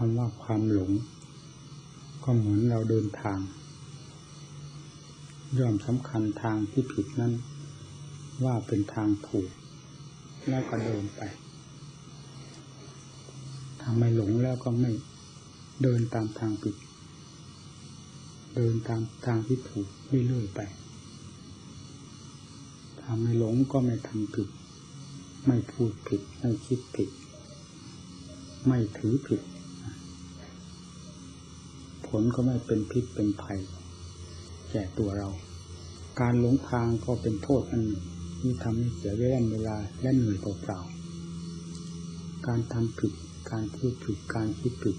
คำว่าความหลง ก็เหมือนเราเดินทาง ย่อมสำคัญทางที่ผิดนั้น ว่าเป็นทางถูก แล้วก็เดินไปถ้าไม่หลงแล้วก็ไม่เดินตามทางผิด เดินตามทางที่ถูกเรื่อยๆไปถ้าไม่หลงก็ไม่ทำผิด ไม่พูดผิด ไม่คิดผิด ไม่ถือผิด ผลก็ไม่เป็นพิษเป็นภัย แก่ตัวเรา การหลงทางก็เป็นโทษอันหนึ่งที่ทำให้เสียเวลาเวลาและเหนื่อยเปล่าๆการทำผิด การพูดผิด การคิดผิด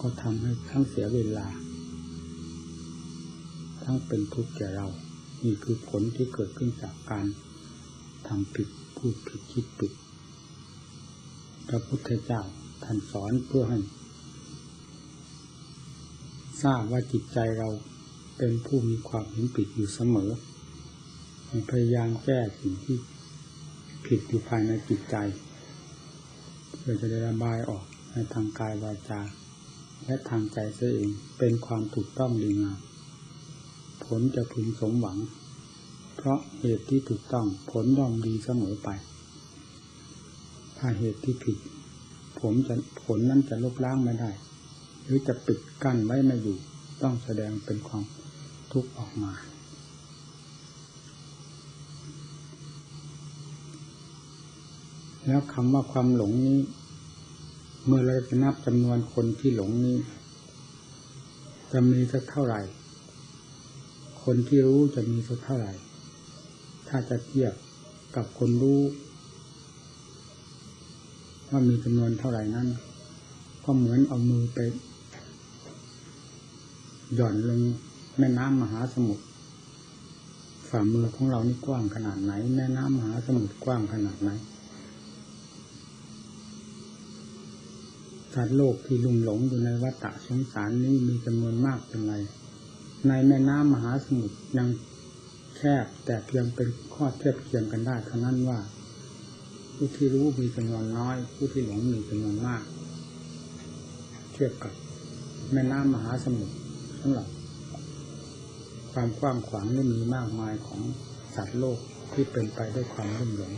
ก็ทำให้ทั้งเสียเวลา ทั้งเป็นทุกข์แก่เรา นี่คือผลที่เกิดขึ้นจากการทำผิด พูดผิด คิดผิด พระพุทธเจ้าท่านสอนเพื่อให้ ทราบว่าจิตใจเราเป็นผู้มีความเห็นผิดอยู่เสมอ พยายามแก้สิ่งที่ผิดอยู่ภายในจิตใจ เพื่อจะได้ระบายออกในทางกายวาจา และทางใจเสียเองเป็นความถูกต้องดีงามผลจะพึงสมหวัง เพราะเหตุที่ถูกต้องผลย่อมดีเสมอไป ถ้าเหตุที่ผิด ผมจะผลนั้นจะลบล้างไม่ได้ รือจะปิดกั้นไว้ไม่อยู่ ต้องแสดงเป็นความทุกข์ออกมา แล้วคำว่าความหลงนี้ เมื่อเราจะนับจำนวนคนที่หลงนี้ จะมีสักเท่าไหร่ คนที่รู้จะมีสักเท่าไหร่ ถ้าจะเทียบกับคนรู้ว่ามีจำนวนเท่าไหร่นั้น ก็เหมือนเอามือไป หย่อนลงแม่น้ำมหาสมุทรฝ่ามือของเรานี่กว้างขนาดไหน แม่น้ำมหาสมุทรกว้างขนาดไหนสัตว์โลกที่ลุ่มหลงอยู่ในวัฏสงสารนี้มีจำนวนมากเป็นไรในแม่น้ำมหาสมุทรยังแคบแต่เพียงเป็นข้อเทียบเทียงกันได้เท่านั้นว่า ผู้ที่รู้มีจำนวนน้อย ผู้ที่หลงมีจำนวนมาก เทียบกับแม่น้ำมหาสมุทร สำหรับความกว้างขวางนี่มีมากมายของสัตว์โลกที่เป็นไปด้วยความรุ่มหลง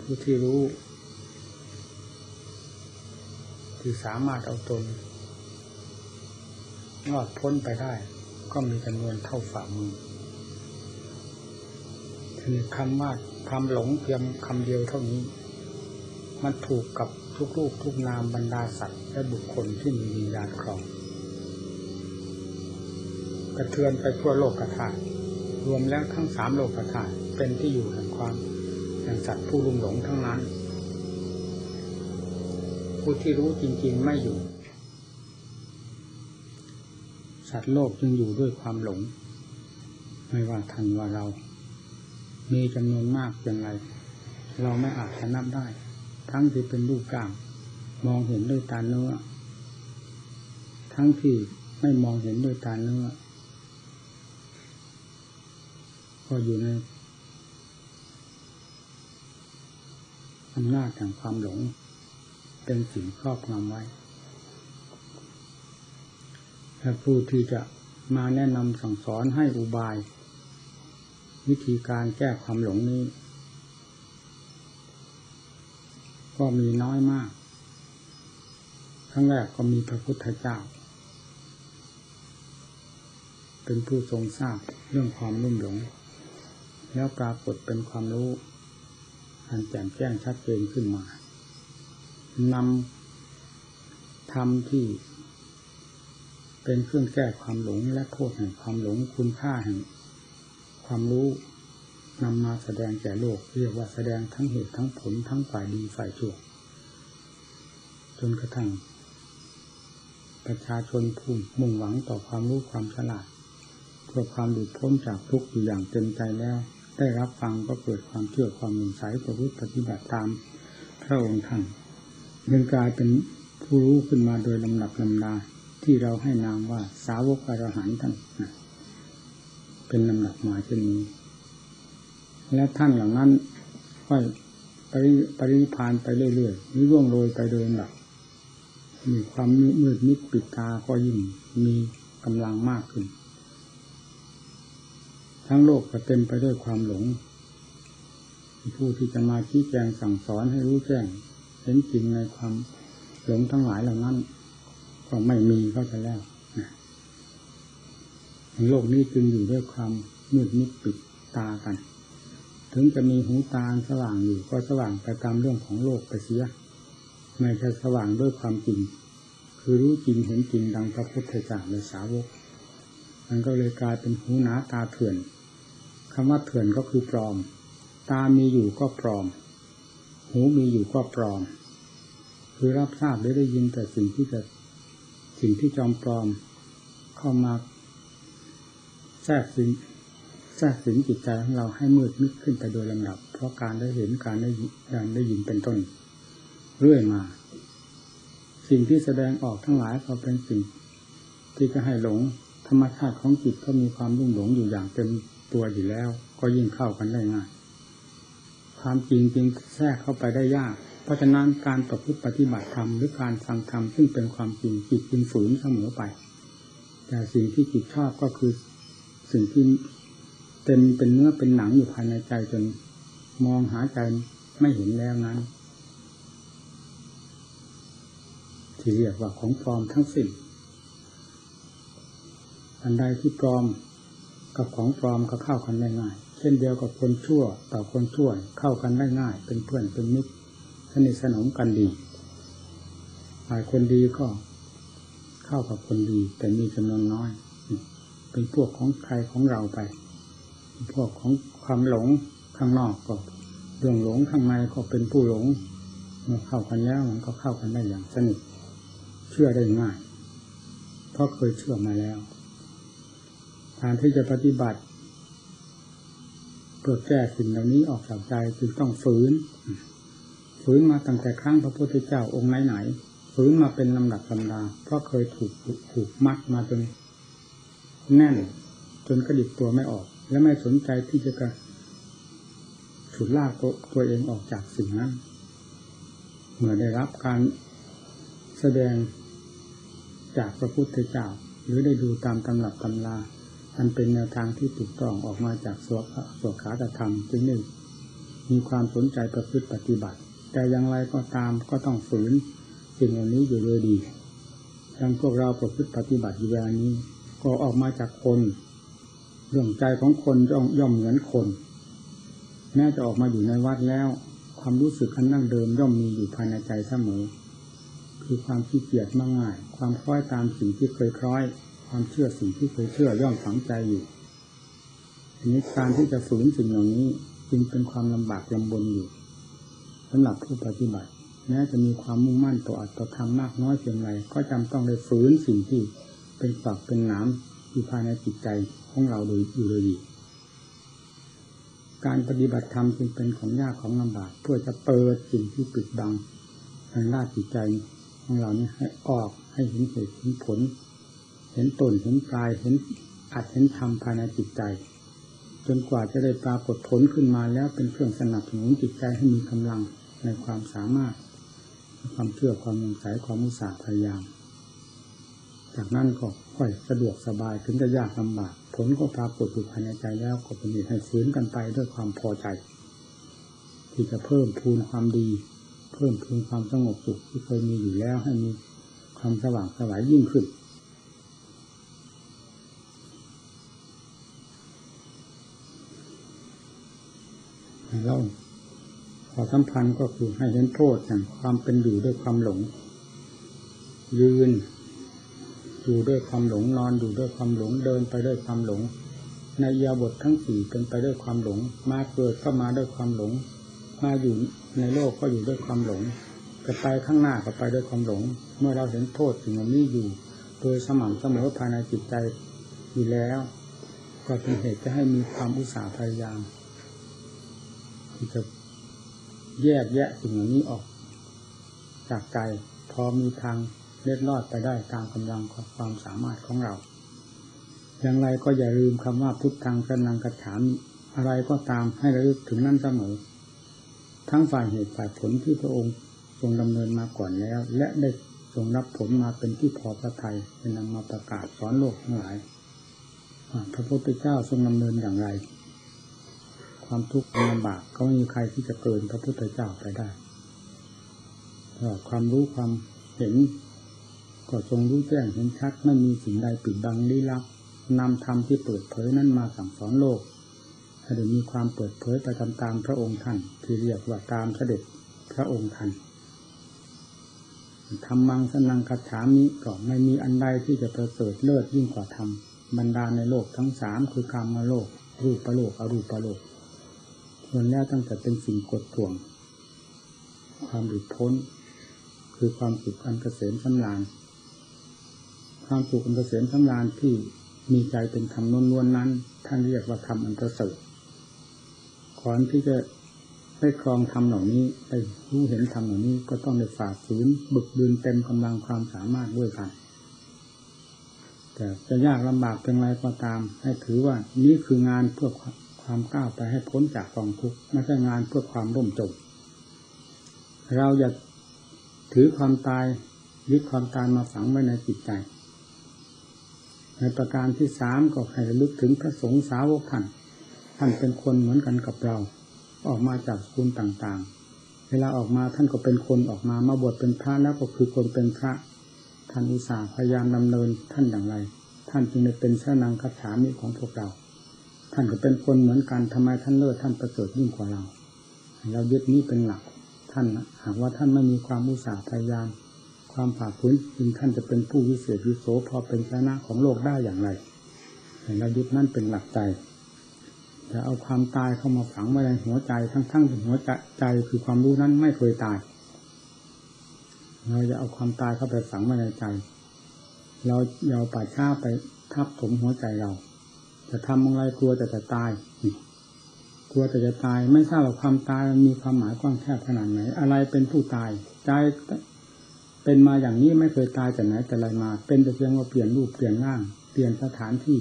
ผู้ที่รู้ ที่สามารถเอาตนรอดพ้นไปได้ ก็มีจำนวนเท่าฝ่ามือทีนี้คำว่าความหลงเพียงคำเดียวเท่านี้ มันถูกกับทุกรูปทุกนามบรรดาสัตว์และบุคคลที่มีวิญญาณครอง กระเทือนไปทั่วโลกกระถารวมแล้วทั้งสามโลกกระถาเป็นที่อยู่แห่งความแห่งสัตว์ผู้ลุ่มหลงทั้งนั้น ผู้ที่รู้จริง ๆไม่อยู่ สัตว์โลกจึงอยู่ด้วยความหลง ไม่ว่าท่านว่าเรา มีจำนวนมากอย่างไร เราไม่อาจจะนับได้ ทั้งที่เป็นรูปร่าง มองเห็นด้วยตาเนื้อทั้งที่ไม่มองเห็นด้วยตาเนื้อ ก็อยู่ในอำนาจแห่งความหลง เป็นสิ่งครอบงำไว้และผู้ที่จะมาแนะนำสั่งสอนให้อุบาย วิธีการแก้ความหลงนี้ ก็มีน้อยมากครั้งแรกก็มีพระพุทธเจ้า เป็นผู้ทรงทราบเรื่องความรุ่มหลง แล้วปรากฏเป็นความรู้อันแจ่มแจ้งชัดเจนขึ้นมานำธรรมที่เป็นเครื่องแก้ความหลงและโทษแห่งความหลงคุณค่าแห่งความรู้นำมาแสดงแก่โลก เรียกว่าแสดงทั้งเหตุทั้งผลทั้งฝ่ายดีฝ่ายชั่วจนกระทั่งประชาชนผู้มุ่งหวังต่อความรู้ความฉลาดเพื่อความหลุดพ้นจากทุกข์อยู่อย่างเต็มใจแล้ว ได้รับฟังก็เกิดความเชื่อความหนุนใสประพฤติปฏิบัติตามพระองค์ท่านยังกลายเป็นผู้รู้ขึ้นมาโดยลำดับลำดาที่เราให้นามว่าสาวกอรหันต์ท่านเป็นลำดับมาเช่นนี้ และท่านเหล่านั้นค่อยปริปริพานไปเรื่อยๆหรือร่วงโรยไปโดยลำดับมีความมืดมิดปิดตาก็ยิ่งมีกำลังมากขึ้น ทั้งโลกก็เต็มไปด้วยความหลง ผู้ที่จะมาชี้แจงสั่งสอนให้รู้แจ้งเห็นจริงในความหลงทั้งหลายเหล่านั้น ก็ไม่มีก็จะแล้วโลกนี้จึงอยู่ด้วยความมืดมิดปิดตากัน ถึงจะมีหูตาสว่างอยู่ก็สว่างไปตามเรื่องของโลกไปเสียไม่ใช่สว่างด้วยความจริง คือรู้จริงเห็นจริงดังพระพุทธเจ้าในสาวก มันก็เลยกลายเป็นหูหนาตาเถื่อน คำว่าเถื่อนก็คือปลอม ตามีอยู่ก็ปลอม หูมีอยู่ก็ปลอม คือรับทราบหรือได้ยินแต่สิ่งที่จะสิ่งที่จอมปลอม เข้ามาแทรกสิงแทรกสิงจิตใจของเราให้มืดมิดขึ้นไปโดยลำดับ เพราะการได้เห็นการได้การได้ยินเป็นต้น เรื่อยมา สิ่งที่แสดงออกทั้งหลายก็เป็นสิ่ง ที่จะให้หลงธรรมชาติของจิตก็มีความรุ่งหลงอยู่อย่างเต็ม ตัวอยู่แล้ว ก็ยิ่งเข้ากันได้ง่ายความจริงจริงแทรกเข้าไปได้ยาก เพราะฉะนั้นการประพฤติปฏิบัติธรรมหรือการฟังธรรมซึ่งเป็นความจริงจิตจึงฝืนเสมอไป แต่สิ่งที่จิตชอบก็คือสิ่งที่เต็มเป็นเนื้อเป็นหนังอยู่ภายในใจจนมองหาใจไม่เห็นแล้วนั้น ที่เรียกว่าของปลอมทั้งสิ้นอันใดที่ปลอม กับของปลอมก็เข้ากันได้ง่าย เช่นเดียวกับคนชั่วต่อคนชั่วเข้ากันได้ง่าย เป็นเพื่อนเป็นมิตรสนิทสนมกันดีฝ่ายคนดีก็เข้ากับคนดี แต่มีจำนวนน้อย เป็นพวกของใครของเราไป พวกของความหลงข้างนอกก็เรื่องหลงข้างในก็เป็นผู้หลงเมื่อเข้ากันแล้วมันก็เข้ากันได้อย่างสนิทเชื่อได้ง่าย เพราะเคยเชื่อมาแล้ว การที่จะปฏิบัติ เพื่อแก้สิ่งเหล่านี้ออกจากใจจึงต้องฝืน ฝืนมาตั้งแต่ครั้งพระพุทธเจ้าองค์ไหนๆฝืนมาเป็นลำดับลำดา เพราะเคยถูกถูกมัดมาจนแน่น จนกระดิกตัวไม่ออก และไม่สนใจที่จะกระฉุดลากตัวตัวเองออกจากสิ่งนั้นเมื่อได้รับการแสดงจากพระพุทธเจ้า หรือได้ดูตามตำรับตำรา อันเป็นแนวทางที่ถูกต้องออกมาจากสวดสวดขาตธรรมจึงได้มีความสนใจประพฤติปฏิบัติ แต่อย่างไรก็ตามก็ต้องฝืนสิ่งเหล่านี้อยู่เลยดีดังพวกเราประพฤติปฏิบัติอยู่เวลานี้ ก็ออกมาจากคนเรื่องใจของคนย่อมย่อมเหมือนคน แม้จะออกมาอยู่ในวัดแล้ว ความรู้สึกอันนั่งเดิมย่อมมีอยู่ภายในใจเสมอ คือความขี้เกียจมากง่าย ความคล้อยตามสิ่งที่เคยคล้อย ความเชื่อสิ่งที่เคยเชื่อย่อมฝังใจอยู่ทีนี้การที่จะฝืนสิ่งเหล่านี้จึงเป็นความลำบากลำบนอยู่สำหรับผู้ปฏิบัติแม้จะมีความมุ่งมั่นต่ออัตธรรมมากน้อยเพียงไรก็จำต้องได้ฝืนสิ่งที่เป็นปากเป็นน้ำอยู่ภายในจิตใจของเราโดยอยู่โดยดีการปฏิบัติธรรมจึงเป็นของยากของลำบากเพื่อจะเปิดสิ่งที่ปิดบังทางด้านจิตใจของเรานี้ให้ออกให้เห็นเหตุเห็นผล เห็นตนเห็นกายเห็นอัดเห็นธรรมภายในจิตใจ จนกว่าจะได้ปรากฏผลขึ้นมาแล้วเป็นเครื่องสนับสนุนจิตใจให้มีกำลังในความสามารถ ความเชื่อความมุ่งใสความมุสาพยายาม จากนั้นก็ค่อยสะดวกสบายถึงจะยากลำบากผลก็ปรากฏอยู่ภายในใจแล้วก็เป็นเหตุให้ฟื้นกันไปด้วยความพอใจ ที่จะเพิ่มพูนความดี เพิ่มพูนความสงบสุขที่เคยมีอยู่แล้วให้มีความสว่างสวายยิ่งขึ้น เราขอสัมพันธ์ก็คือให้เห็นโทษอย่างความเป็นอยู่ด้วยความหลง ยืนอยู่ด้วยความหลงนอนอยู่ด้วยความหลงเดินไปด้วยความหลง ในยาบททั้งสี่เป็นไปด้วยความหลง มาเกิดก็มาด้วยความหลง มาอยู่ในโลกก็อยู่ด้วยความหลงจะไปข้างหน้าก็ไปด้วยความหลง เมื่อเราเห็นโทษสิ่งนี้อยู่ โดยสม่ำเสมอภายในจิตใจอยู่แล้ว ก็เป็นเหตุจะให้มีความอุตสาห์พยายาม ที่จะแยกแยะสิ่งเหล่านี้ออก จากใจพอมีทางเล็ดลอดไปได้ตามกำลังความสามารถของเรา อย่างไรก็อย่าลืมคำว่าพุทธังสนังกระถามอะไรก็ตามให้ระลึกถึงนั่นเสมอ ทั้งฝ่ายเหตุฝ่ายผลที่พระองค์ทรงดำเนินมาก่อนแล้ว และได้ทรงรับผลมาเป็นที่พอพระทัยเป็นนำมาประกาศสอนโลกทั้งหลายพระพุทธเจ้าทรงดำเนินอย่างไร ความทุกข์ความลำบากก็ไม่มีใครที่จะเกินพระพุทธเจ้าไปได้ตลอดความรู้ความเห็น ก็ทรงรู้แจ้งเห็นชัดไม่มีสิ่งใดปิดบังลี้ลับนำธรรมที่เปิดเผยนั้นมาสั่งสอนโลกให้ดมีความเปิดเผยไปตามๆพระองค์ท่านที่เรียกว่าตามเสด็จพระองค์ท่านธรรมังสนังคัจฉามิก็ไม่มีอันใดที่จะประเสริฐเลิศยิ่งกว่าธรรมบรรดาในโลกทั้งสามคือกรรมโลก รูปประโลกอรูปประโลก ส่วนแล้วตั้งแต่เป็นสิ่งกดท่วง ความหลุดพ้น คือความสุขอันเกษมสำราญความสุขอันเกษมสำราญที่มีใจเป็นธรรมล้วนๆนั้น ท่านเรียกว่าธรรมอันประเสริฐก่อนที่จะได้ครองธรรมเหล่านี้ได้รู้เห็นธรรมเหล่านี้ก็ต้องได้ฝ่าฝืนบึกบืนเต็มกำลังความสามารถด้วยกัน แต่จะยากลำบากเป็นไรก็ตาม ให้ถือว่านี้คืองานเพื่อ ความก้าวไปให้พ้นจากกองทุกข์ไม่ใช่งานเพื่อความร่มจมเราอย่าถือความตายยึดความตายมาฝังไว้ในจิตใจ ในประการที่สามก็ให้ระลึกถึงพระสงฆ์สาวกท่านท่านเป็นคนเหมือนกันกับเรา ออกมาจากสกุลต่างๆ เวลาออกมาท่านก็เป็นคนออกมามาบวชเป็นพระแล้วก็คือคนเป็นพระ ท่านอุตส่าห์พยายามดำเนินท่านอย่างไร ท่านจึงได้เป็นชนังคัจฉามิของพวกเรา ท่านก็เป็นคนเหมือนกันทำไมท่านเลิศท่านประเสริฐยิ่งกว่าเรา เรายึดนี้เป็นหลักท่านหากว่าท่านไม่มีความอุตสาห์พยายาม ความผ่าพื้นจึงท่านจะเป็นผู้วิเศษวิโสพอเป็นชนะของโลกได้อย่างไรเรายึดนั่นเป็นหลักใจจะเอาความตายเข้ามาฝังไว้ในหัวใจทั้งๆที่หัวใจคือความรู้นั้นไม่เคยตายเราจะเอาความตายเข้าไปฝังไว้ในใจ เราเอาป่าช้าไปทับถมหัวใจเรา จะทำอะไรกลัวแต่จะตายกลัวแต่จะตาย ไม่ทราบว่าความตายมันมีความหมายกว้างแคบขนาดไหน อะไรเป็นผู้ตายใจเป็นมาอย่างนี้ไม่เคยตายแต่ไหนแต่ไรมา เป็นแต่เพียงว่าเปลี่ยนรูปเปลี่ยนร่าง เปลี่ยนสถานที่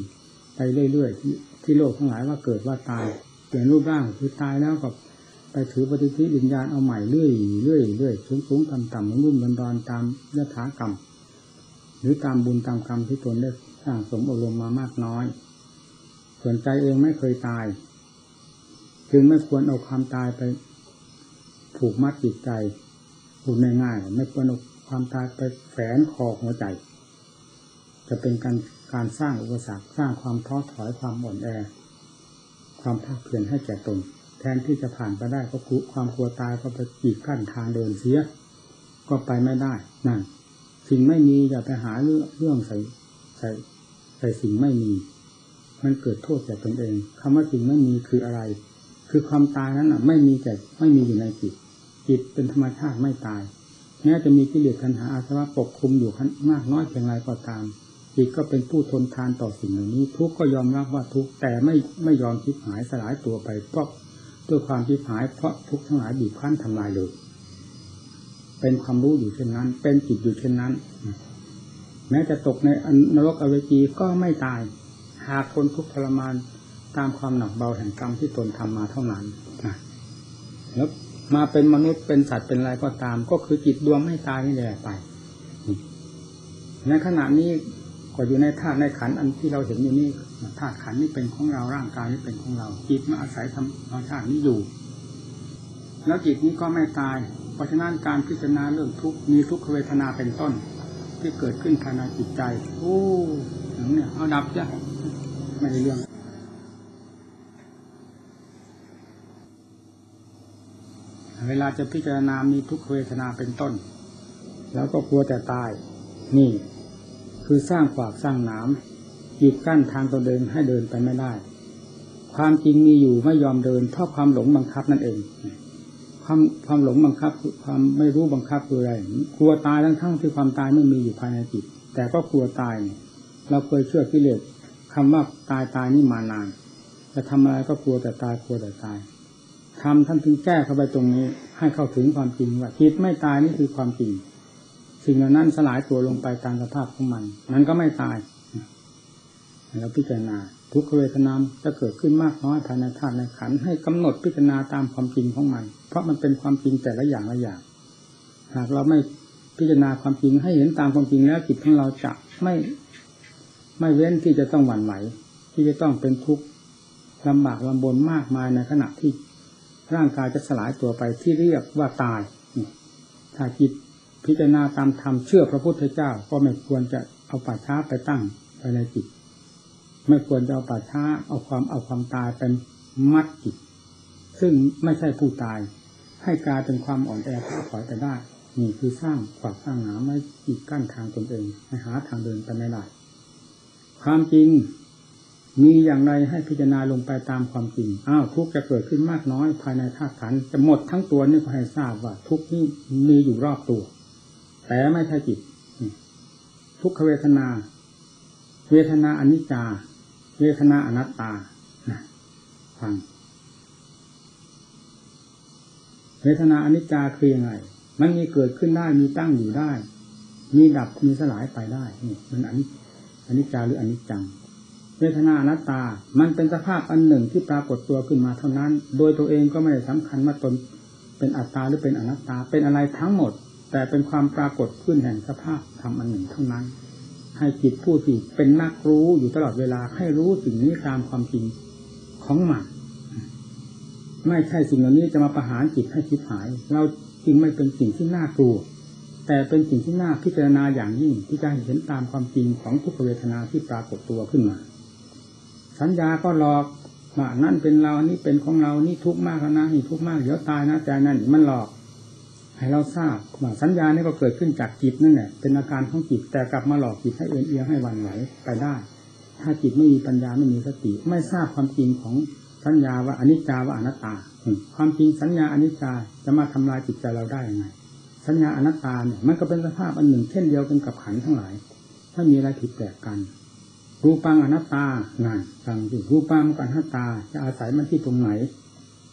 ไปเรื่อยๆที่ที่โลกทั้งหลายว่าเกิดว่าตาย เปลี่ยนรูปร่างคือตายแล้วก็ไปถือปฏิทินวิญญาณเอาใหม่เรื่อยเรื่อยเรื่อยสูงสูงต่ำต่ำรุ่มดอนดอนตามยถากรรม หรือตามบุญตามกรรมที่ตนได้สร้างสมอบรมมามากน้อย ส่วนใจเองไม่เคยตาย จึงไม่ควรเอาความตายไป ผูกมัดจิตใจผูกง่ายๆไม่ควรเอาความตายไปแฝงคอหัวใจ จะเป็นการการสร้างอุปสรรคสร้างความท้อถอยความอ่อนแอ ความภาคเพียรให้แก่ตนแทนที่จะผ่านไปได้ก็กุความกลัวตายก็ไปกีดกั้นทางเดินเสีย ก็ไปไม่ได้นั่นสิ่งไม่มีอย่าไปหาเรื่องเรื่องใส่ใส่ใส่สิ่งไม่มี มันเกิดโทษแก่ตนเองคำว่าสิ่งไม่มีคืออะไร คือความตายนั้นอะ ไม่มีแต่ไม่มีอยู่ในจิต จิตเป็นธรรมชาติไม่ตายแม้จะมีกิเลสทันหาอาสวะปกคลุมอยู่มากน้อยเพียงไรก็ตาม จิตก็เป็นผู้ทนทานต่อสิ่งเหล่านี้ ทุกก็ยอมรับว่าทุกแต่ไม่ไม่ยอมคิดหายสลายตัวไปเพราะด้วยความคิดหายเพราะทุกทั้งหลายบีบคั้นทำลายเลยเป็นความรู้อยู่เช่นนั้น เป็นจิตอยู่เช่นนั้น แม้จะตกในนรกอเวจีก็ไม่ตาย หากทนทุกข์ทรมานตามความหนักเบาแห่งกรรมที่ตนทำมาเท่านั้นนะแล้วมาเป็นมนุษย์เป็นสัตว์เป็นอะไรก็ตาม ก็คือจิตดวงไม่ตายนี่แหละไปในขณะนี้ก็อยู่ในธาตุในขันอันที่เราเห็นอยู่นี่ธาตุขันนี่เป็นของเราร่างกายนี่เป็นของเรา จิตมาอาศัยธรรมชาตินี้อยู่ แล้วจิตนี้ก็ไม่ตาย เพราะฉะนั้นการพิจารณาเรื่องทุกมีทุกขเวทนาเป็นต้น ที่เกิดขึ้นภายในจิตใจ โอ้เนี่ยเอาดับจ้ะ ไม่ได้เรื่อง เวลาจะพิจารณามีทุกขเวทนาเป็นต้น แล้วก็กลัวแต่ตาย นี่ คือสร้างฝากสร้างหนามกีดกั้นทางตัวเดินให้เดินไปไม่ได้ ความจริงมีอยู่ไม่ยอมเดินเพราะความหลงบังคับนั่นเอง ความความหลงบังคับคือความไม่รู้บังคับคืออะไรกลัวตายทั้งทั้งที่ความตายไม่มีอยู่ภายในจิตแต่ก็กลัวตายเนี่ยเราเคยเชื่อกิเลส คำว่าตายตายนี่มานานจะทำอะไรก็กลัวแต่ตายกลัวแต่ตายทำท่านถึงแก้เข้าไปตรงนี้ ให้เข้าถึงความจริงว่าจิตไม่ตายนี่คือความจริง สิ่งเหล่านั้นสลายตัวลงไปตามสภาพของมัน มันก็ไม่ตายแล้วพิจารณา ทุกขเวทนาจะเกิดขึ้นมากน้อยภายในธาตุในขันให้กำหนดพิจารณาตามความจริงของมัน เพราะมันเป็นความจริงแต่ละอย่างละอย่าง หากเราไม่พิจารณาความจริงให้เห็นตามความจริงแล้วจิตของเราจะไม่ ไม่เว้นที่จะต้องหวั่นไหว ที่จะต้องเป็นทุกข์ลำบากลำบนมากมายในขณะที่ร่างกายจะสลายตัวไปที่เรียกว่าตายถ้าจิตพิจารณาตามธรรมเชื่อพระพุทธเจ้า ก็ไม่ควรจะเอาป่าช้าไปตั้งไปในจิต ไม่ควรจะเอาป่าช้าเอาความเอาความตายเป็นมัดจิต ซึ่งไม่ใช่ผู้ตาย ให้กลายเป็นความอ่อนแอท้อถอยไปได้ นี่คือสร้างขวากสร้างหนาไม่กีดกั้นทางตนเองให้หาทางเดินไปไม่ได้ ความจริง มีอย่างไรให้พิจารณาลงไปตามความจริง อ้าวทุกจะเกิดขึ้นมากน้อยภายในธาตุขันจะหมดทั้งตัวนี่ก็ให้ทราบว่า ทุกนี่มีอยู่รอบตัว แต่ไม่ใช่จิต ทุกขเวทนา เวทนาอนิจจา เวทนาอนัตตาฟังเวทนาอนิจจาคือยังไง มันมีเกิดขึ้นได้ มีตั้งอยู่ได้ มีดับ มีสลายไปได้ นี่ มันอนิจ อนิจจาหรืออนิจจังเวทนาอนัตตา มันเป็นสภาพอันหนึ่งที่ปรากฏตัวขึ้นมาเท่านั้น โดยตัวเองก็ไม่ได้สำคัญว่าตนเป็นอัตตาหรือเป็นอนัตตา เป็นอะไรทั้งหมด แต่เป็นความปรากฏขึ้นแห่งสภาพธรรมอันหนึ่งเท่านั้น ให้จิตผู้ที่เป็นนักรู้อยู่ตลอดเวลาให้รู้สิ่งนี้ตามความจริงของมันไม่ใช่สิ่งเหล่านี้จะมาประหารจิตให้คิดหาย เราจึงไม่เป็นสิ่งที่น่ากลัว แต่เป็นสิ่งที่น่าพิจารณาอย่างยิ่งที่จะเห็นตามความจริงของทุกเวทนาที่ปรากฏตัวขึ้นมา สัญญาก็หลอกว่านั่นเป็นเรานี่เป็นของเรานี่ทุกข์มากแล้วนะนี่ทุกข์มากเดี๋ยวตายนะใจนั่นมันหลอก ให้เราทราบว่าสัญญานี่ก็เกิดขึ้นจากจิตนั่นแหละเป็นอาการของจิตแต่กลับมาหลอกจิตให้เอ็นเอียงให้วันไหวไปได้ ถ้าจิตไม่มีปัญญาไม่มีสติ ไม่ทราบความจริงของสัญญาว่าอนิจจาว่าอนัตตา ความจริงสัญญาอนิจจาจะมาทำลายจิตใจเราได้ยังไง สัญญาอนัตตาเนี่ยมันก็เป็นสภาพอันหนึ่งเช่นเดียวกันกับขันธ์ทั้งหลายถ้ามีอะไรผิดแปลกกัน รูปังอนัตตานั่นฟังดูรูปังกับอนัตตา จะอาศัยมันที่ตรงไหน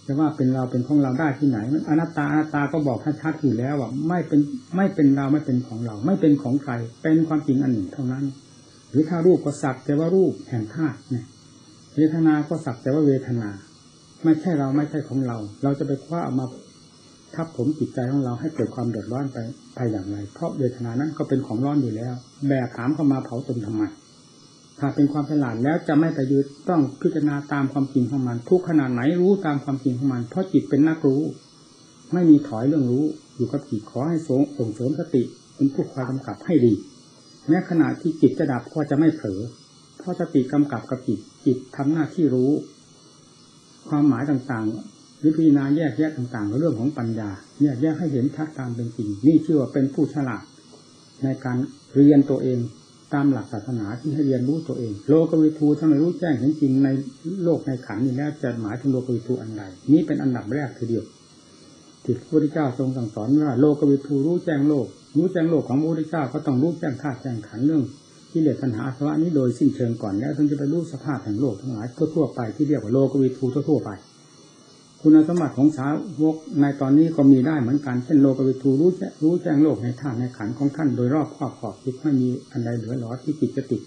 จะว่าเป็นเราเป็นของเราได้ที่ไหน มันอนัตตาอนัตตาก็บอกชัดๆอยู่แล้วว่าไม่เป็นไม่เป็นเราไม่เป็นของเรา ไม่เป็นของใครเป็นความจริงอันหนึ่งเท่านั้น หรือถ้ารูปก็สักแต่ว่ารูปแห่งธาตุเนี่ยเวทนา ก็สักแต่ว่าเวทนา ไม่ใช่เราไม่ใช่ของเรา เราจะไปคว้าเอามา ทับผมจิตใจของเราให้เกิดความเดือดร้อนไปไปอย่างไร เพราะเวทนานั้นก็เป็นของร้อนอยู่แล้ว แบกถามเข้ามาเผาตนทำไมถ้าเป็นความฉลาดแล้วจะไม่ไปยึดต้องพิจารณาตามความจริงของมัน ทุกขนาดไหนรู้ตามความจริงของมัน เพราะจิตเป็นนักรู้ ไม่มีถอยเรื่องรู้อยู่กับจิตขอให้สงส่งเสริมสติเป็นผู้คอยกำกับให้ดีแม้ขณะที่จิตจะดับก็จะไม่เผลอเพราะสติกำกับกับจิตจิตทำหน้าที่รู้ ความหมายต่างๆ หรือพิจารณาแยกแยะต่างๆเรื่องของปัญญาแยกแยะให้เห็นชัดตามเป็นจริง นี่ชื่อว่าเป็นผู้ฉลาด ในการเรียนตัวเองตามหลักศาสนาที่ให้เรียนรู้ตัวเอง โลกวิทูถ้าไม่รู้แจ้งเห็นจริงในโลกในขันนี้แล้วจะหมายถึงโลกวิทูอันใดนี้เป็นอันดับแรกทีเดียวที่พระพุทธเจ้าทรงสั่งสอนว่าโลกวิทูรู้แจ้งโลก รู้แจ้งโลกของพระพุทธเจ้าก็ต้องรู้แจ้งธาตุแจ้งขันเรื่องที่เหลือปัญหาสวะนี้โดยสิ้นเชิงก่อนแล้วถึงจะไปรู้สภาพแห่งโลกทั้งหลายทั่วๆไปที่เรียกว่าโลกวิทูทั่วๆไป คุณสมบัติของสาวกในตอนนี้ก็มีได้เหมือนกัน เช่นโลกวิทูรู้แจ้งรู้แจ้งโลกในธาตุในขันของท่านโดยรอบครอบขอบคิดไม่มีอันใดเหลือหลอที่จิตจะติด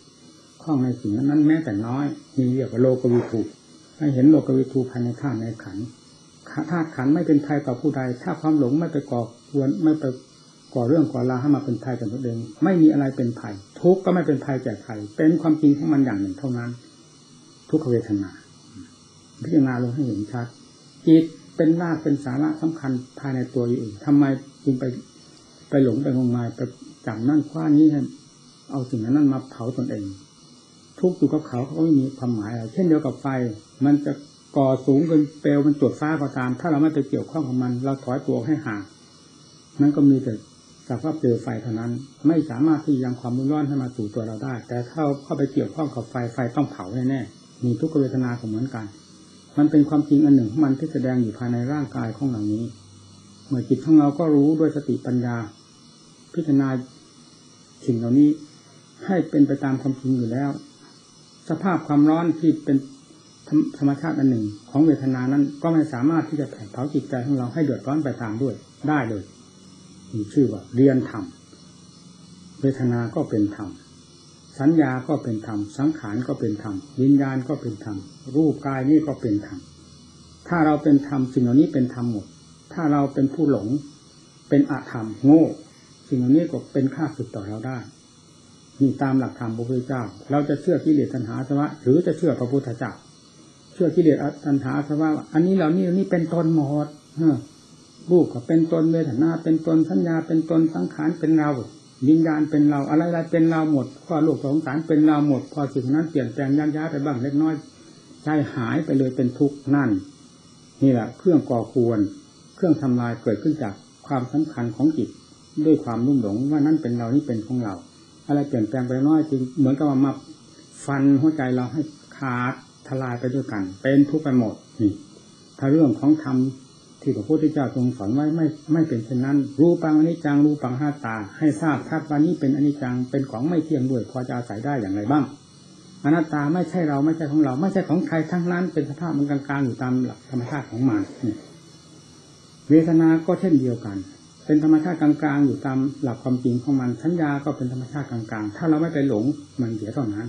ข้องในสิ่งนั้นแม้แต่น้อยมีเรียกว่าโลกวิทูให้เห็นโลกวิทูภายในธาตุในขันธาตุขันไม่เป็นภัยต่อผู้ใด ถ้าความหลงไม่ไปก่อควรไม่ไปก่อเรื่องก่อราให้มาเป็นภัยกับตัวเอง ไม่มีอะไรเป็นภัย ทุกข์ก็ไม่เป็นภัยแก่ใครเป็นความจริงของมันอย่างหนึ่งเท่านั้น ทุกขเวทนา พิจารณาลงให้เห็นชัด จิตเป็นรากเป็นสาระสำคัญภายในตัวอยู่เองทำไมจึงไปไปหลงไปงมงายไปจับนั่นคว้านี้ให้เอาสิ่งนั้นมาเผาตนเอง ทุกอยู่กับเขาเขาก็ไม่มีความหมายอะไรเช่นเดียวกับไฟ มันจะก่อสูงเกินเปลวมันจุดฟ้าก็ตาม ถ้าเราไม่ไปเกี่ยวข้องกับมัน เราถอยตัวให้ห่างนั่นก็มีแต่จากว่าเปลวไฟเท่านั้น ไม่สามารถที่ยังความร้อนให้มาสู่ตัวเราได้ แต่ถ้าเข้าไปเกี่ยวข้องกับไฟไฟต้องเผาแน่ๆมีทุกขเวทนาก็เหมือนกัน มันเป็นความจริงอันหนึ่งของมันที่แสดงอยู่ภายในร่างกายของเหล่านี้ เมื่อจิตของเราก็รู้ด้วยสติปัญญา พิจารณาสิ่งเหล่านี้ให้เป็นไปตามความจริงอยู่แล้ว สภาพความร้อนที่เป็นธรรมชาติอันหนึ่ง ของเวทนานั้นก็ไม่สามารถที่จะแผดเผาจิตใจของเราให้เดือดร้อนไปตามด้วยได้เลยมีชื่อว่าเรียนธรรมเวทนาก็เป็นธรรม สัญญาก็เป็นธรรม สังขารก็เป็นธรรมวิญญาณก็เป็นธรรม รูปกายนี่ก็เป็นธรรม ถ้าเราเป็นธรรมสิ่งเหล่านี้เป็นธรรมหมด ถ้าเราเป็นผู้หลง เป็นอธรรมโง่ สิ่งเหล่านี้ก็เป็นค่าศึกต่อเราได้นี่ตามหลักธรรมพระพุทธเจ้า เราจะเชื่อกิเลสตัณหาสวะหรือจะเชื่อพระพุทธเจ้า เชื่อกิเลสตัณหาสวะอันนี้เหล่านี้นี่เป็นตนหมดรูปก็เป็นตนเวทนาเป็นตนสัญญาเป็นตนสังขารเป็นเรา วิญญาณเป็นเราอะไรๆเป็นเราหมดพอโลกสงสารเป็นเราหมด พอสิ่งนั้นเปลี่ยนแปลงยันย้าไปบ้างเล็กน้อยใจหายไปเลยเป็นทุกข์นั่น นี่แหละเครื่องก่อควร เครื่องทำลายเกิดขึ้นจากความสำคัญของจิตด้วยความรุ่มหลงว่านั่นเป็นเรานี่เป็นของเรา อะไรเปลี่ยนแปลงไปน้อยจึงเหมือนกับมาฟันหัวใจเราให้ขาดทลายไปด้วยกัน เป็นทุกข์ไปหมดนี่ถ้าเรื่องของธรรม ที่พระพุทธเจ้าทรงสอนไว้ไม่ไม่เป็นเช่นนั้น รู้ปังอนิจจังรู้ปังห้าตา ให้ทราบทัดว่านี้เป็นอนิจจังเป็นของไม่เที่ยงด้วยพอจะอาศัยได้อย่างไรบ้างอนัตตาไม่ใช่เราไม่ใช่ของเรา ไม่ใช่ของใครทั้งนั้น เป็นสภาพมันกลางๆอยู่ตามหลักธรรมชาติของมันเวทนา ก็เช่นเดียวกัน เป็นธรรมชาติกลางๆอยู่ตามหลักความจริงของมันสัญญาก็เป็นธรรมชาติกลางๆ ถ้าเราไม่ไปหลงมันเสียเท่านั้น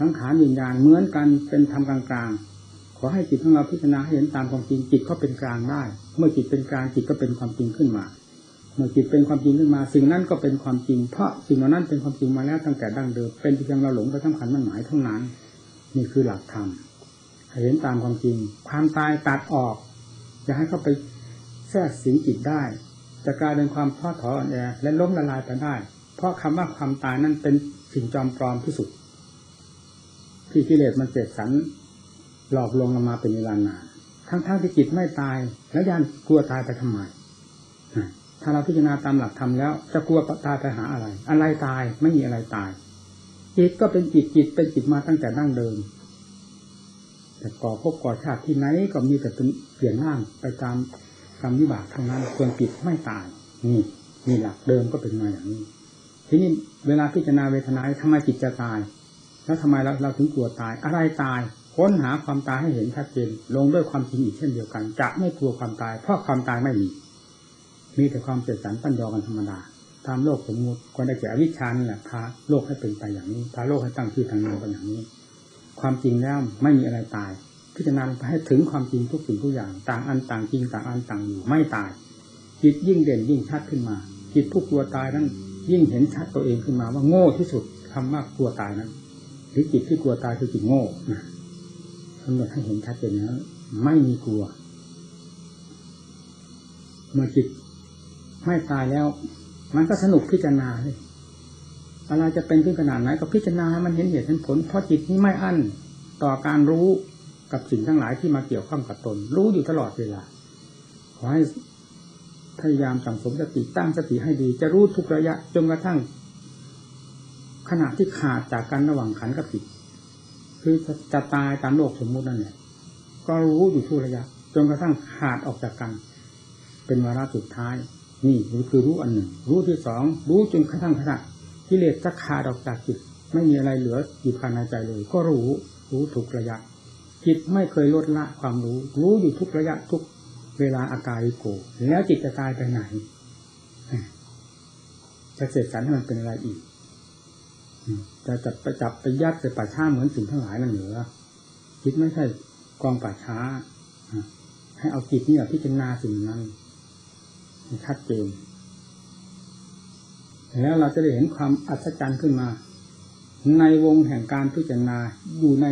สังขารวิญญาณเหมือนกันเป็นธรรมกลางๆ อให้จิตของเราพิจารณาให้เห็นตามความจริงจิตก็เป็นกลางได้ เมื่อจิตเป็นกลางจิตก็เป็นความจริงขึ้นมา เมื่อจิตเป็นความจริงขึ้นมา สิ่งนั้นก็เป็นความจริง เพราะสิ่งเหล่านั้นเป็นความจริงมาแล้วตั้งแต่ดั้งเดิมเป็นเพียงเราหลงไปสำคัญมันหมายเท่านั้น นี่คือหลักธรรมเห็นตามความจริง ความตายตัดออกอย่าให้เข้าไปแทรกสิงจิตได้ จะกลายเป็นความท้อถอยอ่อนแอและล้มละลายไปได้ เพราะคำว่าความตายนั้นเป็นสิ่งจอมปลอมที่สุดที่กิเลสมันเสกสรร หลอกลวงเรามาเป็นเวลานานทั้งๆที่จิตไม่ตาย แล้วยันกลัวตายไปทำไมถ้าเราพิจารณาตามหลักธรรมแล้ว จะกลัวตายไปหาอะไร อะไรตายไม่มีอะไรตาย จิตก็เป็นจิตจิตเป็นจิตมาตั้งแต่ดั้งเดิม แต่ก่อภพก่อชาติที่ไหนก็มีแต่เป็นเปลี่ยนร่างไปตามกรรมวิบากเท่านั้นส่วนจิตไม่ตาย นี่นี่หลักเดิมก็เป็นมาอย่างนี้ ทีนี้เวลาพิจารณาเวทนาทำไมจิตจะตาย แล้วทำไมเราเราถึงกลัวตาย อะไรตาย ค้นหาความตายให้เห็นชัดเจนลงด้วยความจริงอีกเช่นเดียวกัน จะไม่กลัวความตาย เพราะความตายไม่มี มีแต่ความเสดสรรปั้นยอกันธรรมดาตามโลกสมมติก็ได้แก่อวิชชานั่นแหละพาโลกให้เป็นไปอย่างนี้พาโลกให้ตั้งชื่อทางนามกันอย่างนี้ ความจริงแล้วไม่มีอะไรตาย พิจารณาไปให้ถึงความจริงทุกสิ่งทุกอย่าง ต่างอันต่างจริงต่างอันต่างอยู่ไม่ตายจิตยิ่งเด่นยิ่งชัดขึ้นมาจิตผู้กลัวตายนั้นยิ่งเห็นชัดตัวเองขึ้นมาว่าโง่ที่สุดคำว่ากลัวตายนั้นหรือจิตที่กลัวตายคือจิตโง่นะ กำหนดให้เห็นชัดเจนแล้วไม่มีกลัว เมื่อจิตไม่ตายแล้ว มันก็สนุกพิจารณาเลยอะไรจะเป็นขึ้นขนาดไหนก็พิจารณาให้มันเห็นเหตุเห็นผล เพราะจิตนี้ไม่อั้นต่อการรู้กับสิ่งทั้งหลายที่มาเกี่ยวข้องกับตน รู้อยู่ตลอดเวลาขอให้พยายามสังสมสติตั้งสติให้ดี จะรู้ทุกระยะจนกระทั่ง ขณะที่ขาดจากกันระหว่างขันกับจิต คือจะตายตามโลกสมมุตินั่นแหละก็รู้อยู่ทุกระยะ จนกระทั่งขาดออกจากกัน เป็นวาระสุดท้าย นี่คือรู้อันหนึ่ง รู้ที่สองรู้จนกระทั่งขณะกิเลสจะขาดออกจากจิต ไม่มีอะไรเหลืออยู่ภายในใจเลย ก็รู้รู้ทุกระยะ จิตไม่เคยลดละความรู้ รู้อยู่ทุกระยะทุกเวลาอาการิโก แล้วจิตจะตายไปไหนจะเสกสรรให้มันเป็นอะไรอีก จะจับไปจับไปยัดไปป่าช้าเหมือนสิ่งทั้งหลายนั่นเหนือจิตไม่ใช่กองป่าช้าให้เอาจิตนี่พิจารณาสิ่งนั้นชัดเจนแล้วเราจะได้เห็นความอัศจรรย์ขึ้นมา ในวงแห่งการพิจารณาอยู่ใน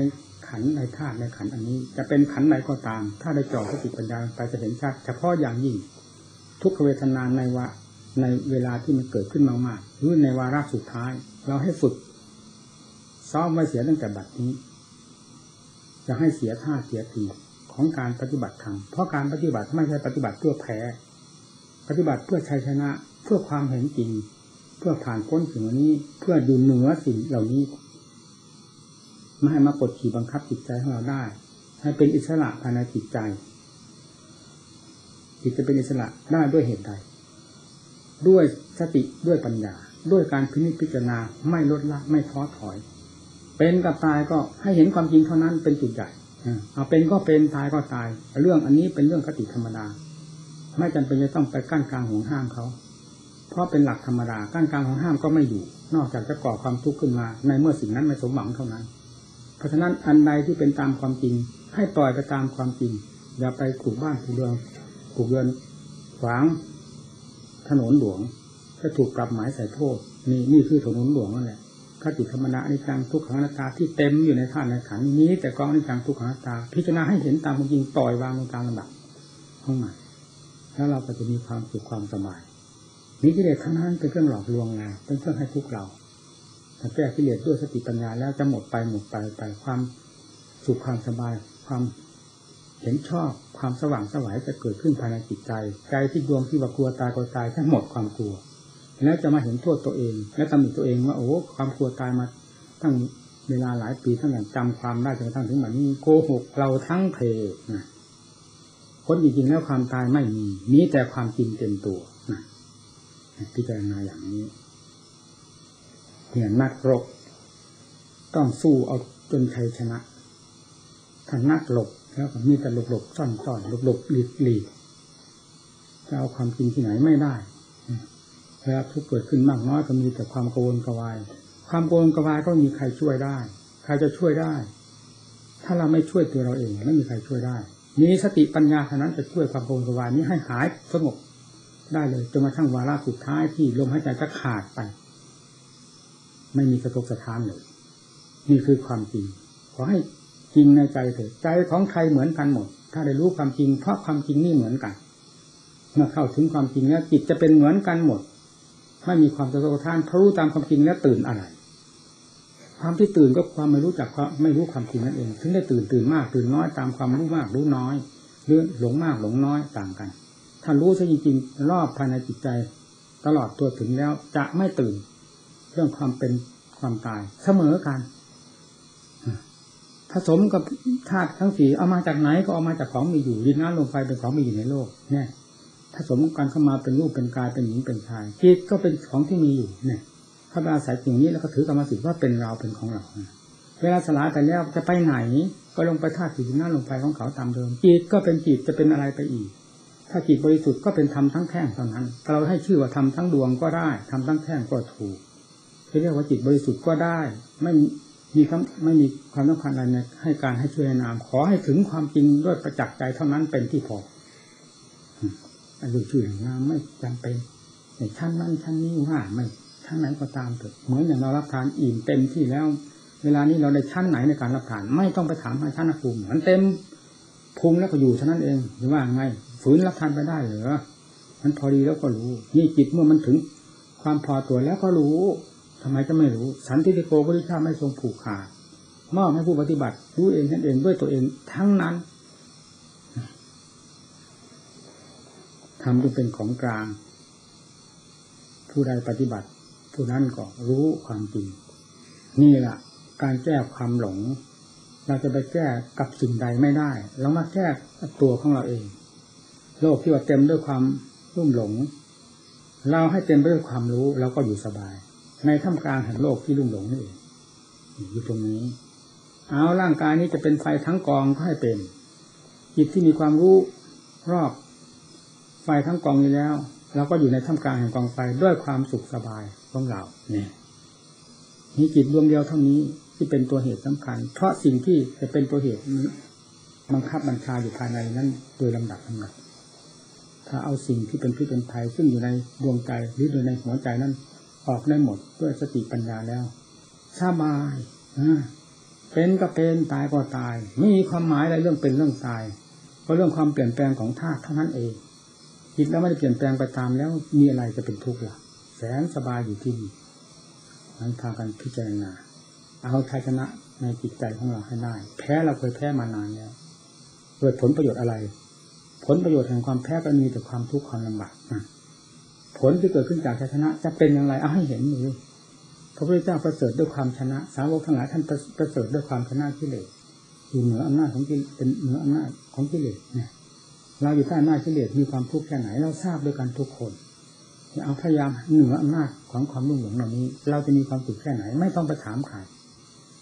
ขันในธาตุในขันอันนี้ จะเป็นขันใดก็ตาม ถ้าได้จ่อสติปัญญาไปจะเห็นชัดเฉพาะอย่างยิ่ง ทุกขเวทนาในวะ ในเวลาที่มันเกิดขึ้นมากๆหรือในวาระสุดท้าย เราให้ฝึก ซ้อมไว้เสียตั้งแต่บัดนี้ จะให้เสียท่าเสียทีของการปฏิบัติธรรมเพราะการปฏิบัติไม่ใช่ปฏิบัติเพื่อแพ้ปฏิบัติเพื่อชัยชนะ เพื่อความเห็นจริง เพื่อผ่านพ้นสิ่งนี้ เพื่อดูเหนือสิ่งเหล่านี้ไม่ให้มากดขี่บังคับจิตใจของเราได้ ให้เป็นอิสระภายในจิตใจจิตจะเป็นอิสระได้ด้วยเหตุใด ด้วยสติด้วยปัญญา ด้วยการพิจพิจารณาไม่ลดละไม่ท้อถอย เป็นกับตายก็ให้เห็นความจริงเท่านั้นเป็นจุดใหญ่เอาเป็นก็เป็นตายก็ตาย เรื่องอันนี้เป็นเรื่องคติธรรมดา ไม่จำเป็นจะต้องไปกั้นกลางห่วงห้ามเขา เพราะเป็นหลักธรรมดากั้นกลางห่วงห้ามก็ไม่อยู่ นอกจากจะก่อความทุกข์ขึ้นมา ในเมื่อสิ่งนั้นไม่สมหวังเท่านั้น เพราะฉะนั้นอันใดที่เป็นตามความจริง ให้ปล่อยไปตามความจริง อย่าไปปลูกบ้านปลูกเรือนปลูกเรือนขวาง ถนนหลวงถจะถูกปรับหมายใส่โทษนี่นี่คือถนนหลวงนั่นแหละคติธรรมนาอนิจจังทุกขังนัตตาที่เต็มอยู่ในธาตุในขันธ์นี้ แต่กองอนิจจังทุกขังนัตตา พิจารณาให้เห็นตามความจริงปล่อยวางลงตามลำดับของมันแล้วเราก็จะมีความสุขความสบายนี้กิเลสทั้งนั้นเป็นเครื่องหลอกลวงเราเป็นเครื่องให้ทุกข์เราถ้าแก้กิเลสด้วยสติปัญญาแล้วจะหมดไปหมดไปไปความสุขความสบาย ความ เห็นชอบความสว่างสวายจะเกิดขึ้นภายในจิตใจ ใจที่ดวงที่ว่ากลัวตายกลัวตายทั้งหมดความกลัว แล้วจะมาเห็นโทษตัวเอง และตำหนิตัวเองว่าโอ้ความกลัวตายมาตั้งเวลาหลายปีทั้งอย่างจำความได้จนกระทั่งถึงวันนี้โกหกเราทั้งเพนะคนจริงๆแล้วความตายไม่มีมีแต่ความจริงเต็มตัวนะพิจารณาอย่างนี้เนี่ยนักรบต้องสู้เอาจนชัยชนะถ้านักหลบ แล้วก็มีแต่หลบหลบซ่อนซ่อนหลบหลบหลีกหลีกจะเอาความจริงที่ไหนไม่ได้เวลาทุกเกิดขึ้นมากน้อยก็มีแต่ความกังวลกวาย ความกังวลกวายก็มีใครช่วยได้ ใครจะช่วยได้ ถ้าเราไม่ช่วยตัวเราเองไม่มีใครช่วยได้มีสติปัญญาเท่านั้นจะช่วยความกังวลกวายนี้ให้หายสงบได้เลยจนมาทั้งวาระสุดท้ายที่ลมหายใจจะขาดไป ไม่มีสะทกสะท้านเลยนี่คือความจริงขอให้ จริงในใจเถิดใจของใครเหมือนกันหมด ถ้าได้รู้ความจริง เพราะความจริงนี่เหมือนกัน เมื่อเข้าถึงความจริงแล้วจิตจะเป็นเหมือนกันหมด ไม่มีความสะทกท้านเพราะรู้ตามความจริงแล้วตื่นอะไร ความที่ตื่นก็ความไม่รู้จักความไม่รู้ความจริงนั่นเอง ถึงได้ตื่นตื่นมากตื่นน้อยตามความรู้มากรู้น้อยหรือหลงมากหลงน้อยต่างกัน ถ้ารู้ซะจริงๆรอบภายในจิตใจ ตลอดตัวถึงแล้วจะไม่ตื่น เรื่องความเป็นความตายเสมอกัน ผสมกับธาตุทั้งสี่เอามาจากไหนก็เอามาจากของมีอยู่ดินน้ำลมไฟเป็นของมีอยู่ในโลกเนี่ยผสมกันเข้ามาเป็นรูปเป็นกายเป็นหญิงเป็นชายจิตก็เป็นของที่มีอยู่เนี่ยถ้าอาศัยสิ่งนี้แล้วก็ถือกรรมสิทธิ์ว่าเป็นเราเป็นของเราเวลาสลายไปแล้วจะไปไหน ก็ลงไปธาตุสี่ดินน้ำลมไฟของเขาตามเดิมจิตก็เป็นจิตจะเป็นอะไรไปอีก ถ้าจิตบริสุทธิ์ก็เป็นธรรมทั้งแท่งเท่านั้นเราให้ชื่อว่าธรรมทั้งดวงก็ได้ธรรมทั้งแท่งก็ถูกเรียกว่าจิตบริสุทธิ์ก็ได้ไม่ มีคำไม่มีความสำคัญอะไรในให้การให้ช่วยนาม ขอให้ถึงความจริงด้วยประจักษ์ใจเท่านั้นเป็นที่พออันดูชื่อนามไม่จำเป็นในชั้นนั้นชั้นนี้ว่าไม่ชั้นไหนก็ตามเถอะเหมือนอย่างเรารับทานอิ่มเต็มที่แล้ว เวลานี้เราได้ชั้นไหนในการรับทาน ไม่ต้องไปถามหาชั้นภูมิมันเต็มภูมิแล้วก็อยู่เท่านั้นเองหรือว่าไงฝืนรับทานไปได้เหรอมันพอดีแล้วก็รู้ นี่จิตเมื่อมันถึงความพอตัวแล้วก็รู้ ทำไมจะไม่รู้ สันติโกพระพุทธเจ้าไม่ทรงผูกขาดมอบให้ผู้ปฏิบัติรู้เองท่านเองด้วยตัวเองทั้งนั้นทำจึงเป็นของกลาง ผู้ใดปฏิบัติ ผู้นั้นก็รู้ความจริง นี่แหละการแก้ความหลง เราจะไปแก้กับสิ่งใดไม่ได้ เรามาแก้ตัวของเราเอง โลกที่ว่าเต็มด้วยความรุ่มหลง เราให้เต็มไปด้วยความรู้เราก็อยู่สบาย ในท่ามกลางแห่งโลกที่ลุ่มหลงนี่เองอยู่ตรงนี้ เอาร่างกายนี้จะเป็นไฟทั้งกองก็ให้เป็น จิตที่มีความรู้รอบไฟทั้งกองนี้แล้วเราก็อยู่ในท่ามกลางแห่งกองไฟด้วยความสุขสบายของเราเนี่ยมีจิตดวงเดียวเท่านี้ที่เป็นตัวเหตุสำคัญ เพราะสิ่งที่จะเป็นตัวเหตุบังคับบัญชาอยู่ภายในนั้นโดยลำดับลำดับถ้าเอาสิ่งที่เป็นพิษเป็นภัยซึ่งอยู่ในดวงใจหรือโดยในหัวใจนั้น ออกได้หมดด้วยสติปัญญาแล้วสบายเป็นก็เป็นตายก็ตาย ไม่มีความหมายอะไรเรื่องเป็นเรื่องตาย เพราะเรื่องความเปลี่ยนแปลงของธาตุเท่านั้นเองจิตแล้วไม่ได้เปลี่ยนแปลงไปตามแล้วมีอะไรจะเป็นทุกข์ล่ะแสนสบายอยู่ที่นี่นั้นพากันพิจารณาเอาชัยชนะในจิตใจของเราให้ได้ แพ้เราเคยแพ้มานานแล้วเกิดผลประโยชน์อะไร ผลประโยชน์แห่งความแพ้ก็มีแต่ความทุกข์ความลำบากนะ ผลที่เกิดขึ้นจากชัยชนะ จะเป็นอย่างไรเอาให้เห็นเลยพระพุทธเจ้าประเสริฐด้วยความชนะ สาวกทั้งหลายท่านประเสริฐด้วยความชนะกิเลสอยู่เหนืออำนาจของกิเลสเป็นเหนืออำนาจของกิเลสเนี่ยเราอยู่ใต้อำนาจกิเลสมีความทุกข์แค่ไหนเราทราบด้วยกันทุกคนเอาพยายามเหนืออำนาจของความรุ่งหลงเหล่านี้ เราจะมีความสุขแค่ไหน ไม่ต้องไปถามใคร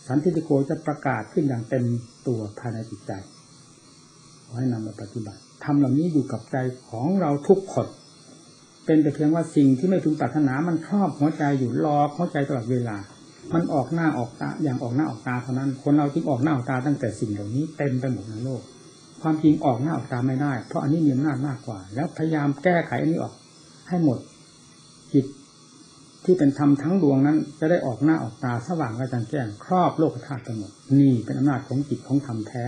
สันติโกจะประกาศขึ้นอย่างเต็มตัวภายในจิตใจขอให้นำมาปฏิบัติทำเหล่านี้อยู่กับใจของเราทุกคน เป็นแต่เพียงว่าสิ่งที่ไม่พึงปรารถนามันครอบหัวใจอยู่รอหัวใจตลอดเวลา มันออกหน้าออกตาอย่างออกหน้าออกตาเท่านั้น คนเราจึงออกหน้าออกตาตั้งแต่สิ่งเหล่านี้เต็มไปหมดในโลก ความจริงออกหน้าออกตาไม่ได้ เพราะอันนี้มีอำนาจมากกว่า แล้วพยายามแก้ไขอันนี้ออก ให้หมดจิตที่เป็นธรรมทั้งดวงนั้น จะได้ออกหน้าออกตาสว่างกระจ่างแจ้งครอบโลกธาตุทั้งหมดนี่เป็นอำนาจของจิตของธรรมแท้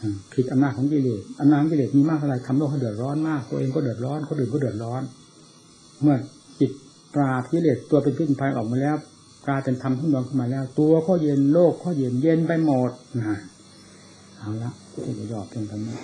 อืมผิดอำนาจของกิเลสอำนาจของกิเลสมีมากเท่าไรทำโลกให้เดือดร้อนมาก ตัวเองก็เดือดร้อนคนอื่นก็เดือดร้อน เมื่อจิตปราบกิเลสตัวเป็นพิษภัยออกมาแล้วกลายเป็นธรรมทุ่งดวงขึ้นมาแล้ว ตัวก็เย็นโลกก็เย็นเย็นไปหมดนะเอาละที่จะยอดเพียงเท่านี้